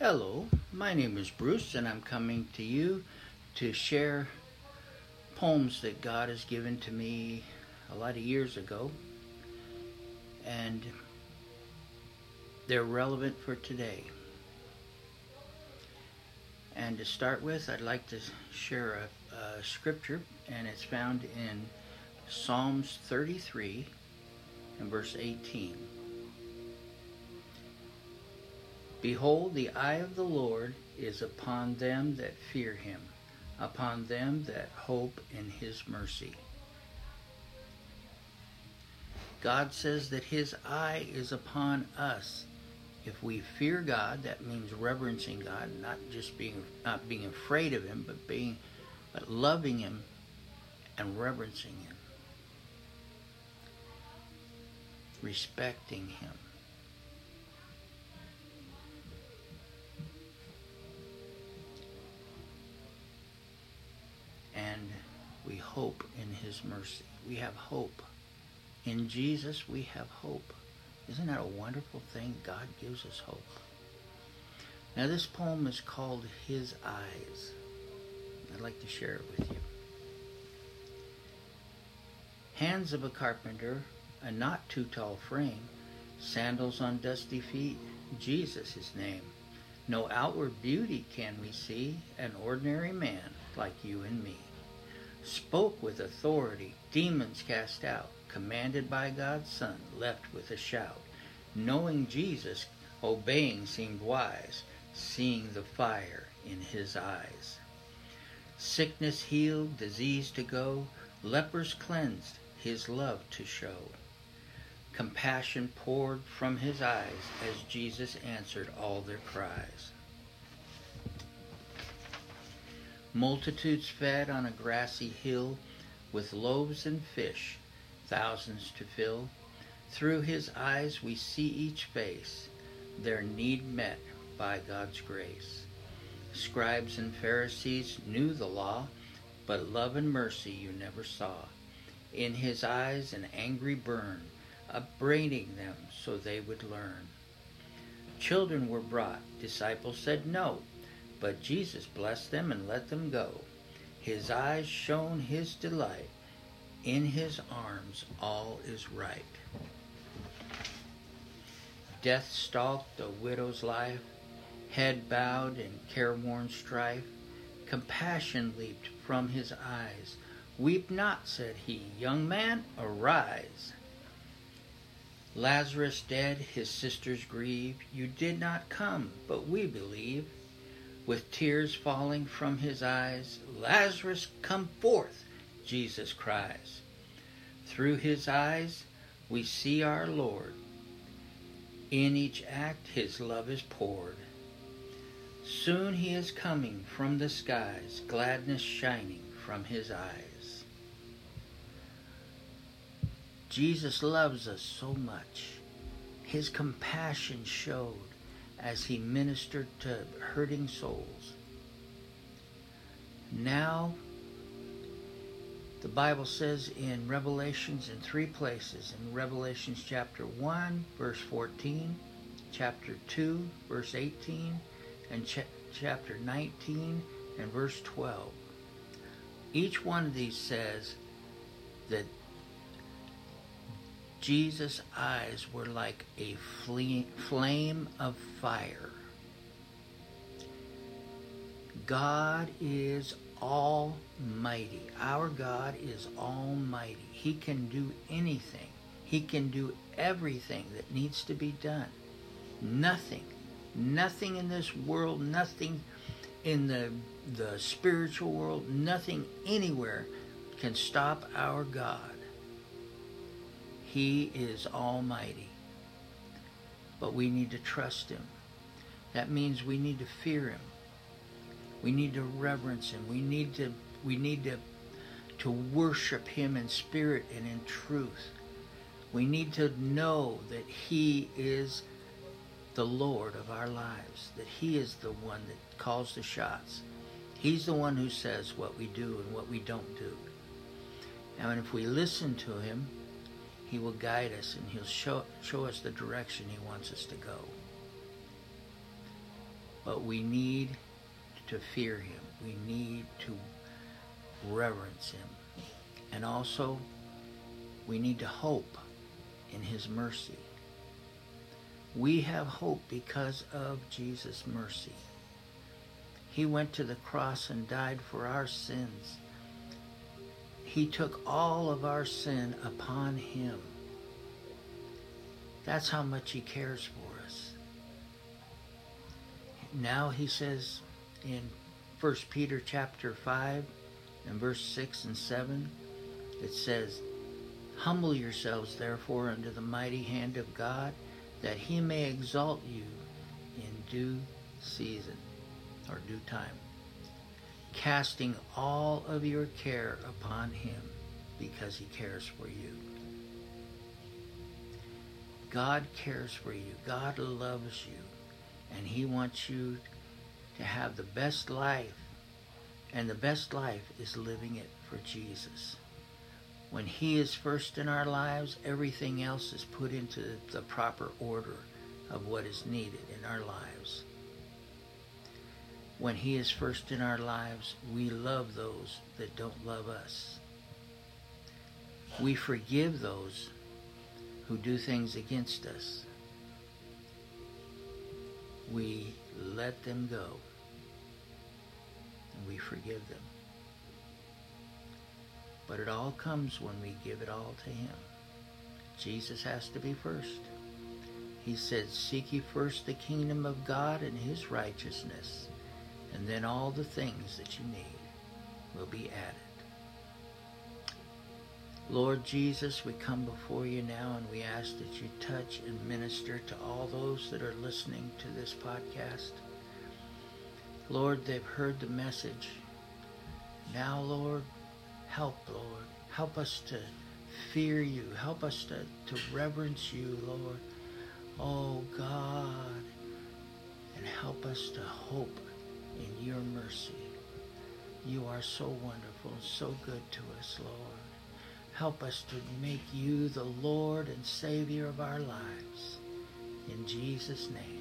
Hello, my name is Bruce, and I'm coming to you to share poems that God has given to me a lot of years ago, and they're relevant for today. And to start with, I'd like to share a, a scripture, and it's found in Psalms 33 and verse 18. Behold, the eye of the Lord is upon them that fear him, upon them that hope in his mercy. God says that his eye is upon us. If we fear God, that means reverencing God, not just being not being afraid of him, but being but loving him and reverencing him. Respecting him. Hope in his mercy. We have hope. In Jesus, we have hope. Isn't that a wonderful thing? God gives us hope. Now, this poem is called His Eyes. I'd like to share it with you. Hands of a carpenter, a not too tall frame, sandals on dusty feet, Jesus his name. No outward beauty can we see, an ordinary man like you and me spoke with authority, demons cast out, commanded by God's Son, left with a shout. Knowing Jesus, obeying seemed wise, seeing the fire in his eyes. Sickness healed, disease to go, lepers cleansed, his love to show. Compassion poured from his eyes as Jesus answered all their cries. Multitudes fed on a grassy hill with loaves and fish, thousands to fill. Through his eyes we see each face, their need met by God's grace. Scribes and Pharisees knew the law, but love and mercy you never saw. In his eyes an angry burn, upbraiding them so they would learn. Children were brought, disciples said no, but Jesus blessed them and let them go. His eyes shone his delight. In his arms all is right. Death stalked a widow's life, head bowed in careworn strife. Compassion leaped from his eyes. Weep not, said he, young man, arise. Lazarus dead, his sisters grieve. You did not come, but we believe with tears falling from his eyes, Lazarus, come forth, Jesus cries. Through his eyes we see our Lord. In each act his love is poured. Soon he is coming from the skies, gladness shining from his eyes. Jesus loves us so much. His compassion showed as he ministered to hurting souls. Now, the Bible says in Revelations in three places in Revelations chapter 1, verse 14, chapter 2, verse 18, and ch- chapter 19 and verse 12. Each one of these says that Jesus' eyes were like a flame of fire. God is almighty. Our God is almighty. He can do anything. He can do everything that needs to be done. Nothing, nothing in this world, nothing in the, the spiritual world, nothing anywhere can stop our God. He is almighty. But we need to trust him. That means we need to fear him. We need to reverence him. We need to we need to to worship him in spirit and in truth. We need to know that he is the Lord of our lives, that he is the one that calls the shots. He's the one who says what we do and what we don't do. And if we listen to him, he will guide us and He'll show, show us the direction He wants us to go. But we need to fear him. We need to reverence him. And also, we need to hope in his mercy. We have hope because of Jesus' mercy. He went to the cross and died for our sins. He took all of our sin upon him. That's how much he cares for us. Now he says in 1 Peter chapter 5 and verse 6 and 7, it says, Humble yourselves therefore under the mighty hand of God, that he may exalt you in due season or due time, casting all of your care upon him because he cares for you. God cares for you. God loves you. And he wants you to have the best life. And the best life is living it for Jesus. When he is first in our lives, everything else is put into the proper order of what is needed in our lives. When he is first in our lives, we love those that don't love us. We forgive those who do things against us. We let them go and we forgive them. But it all comes when we give it all to Him. Jesus has to be first. He said, Seek ye first the kingdom of God and His righteousness, and then all the things that you need will be added. Lord Jesus, we come before you now and we ask that you touch and minister to all those that are listening to this podcast. Lord, they've heard the message. Now, Lord, help, Lord. Help us to fear you. Help us to, to reverence you, Lord. Oh, God. And help us to hope in your mercy. You are so wonderful and so good to us, Lord. Help us to make you the Lord and Savior of our lives. In Jesus' name.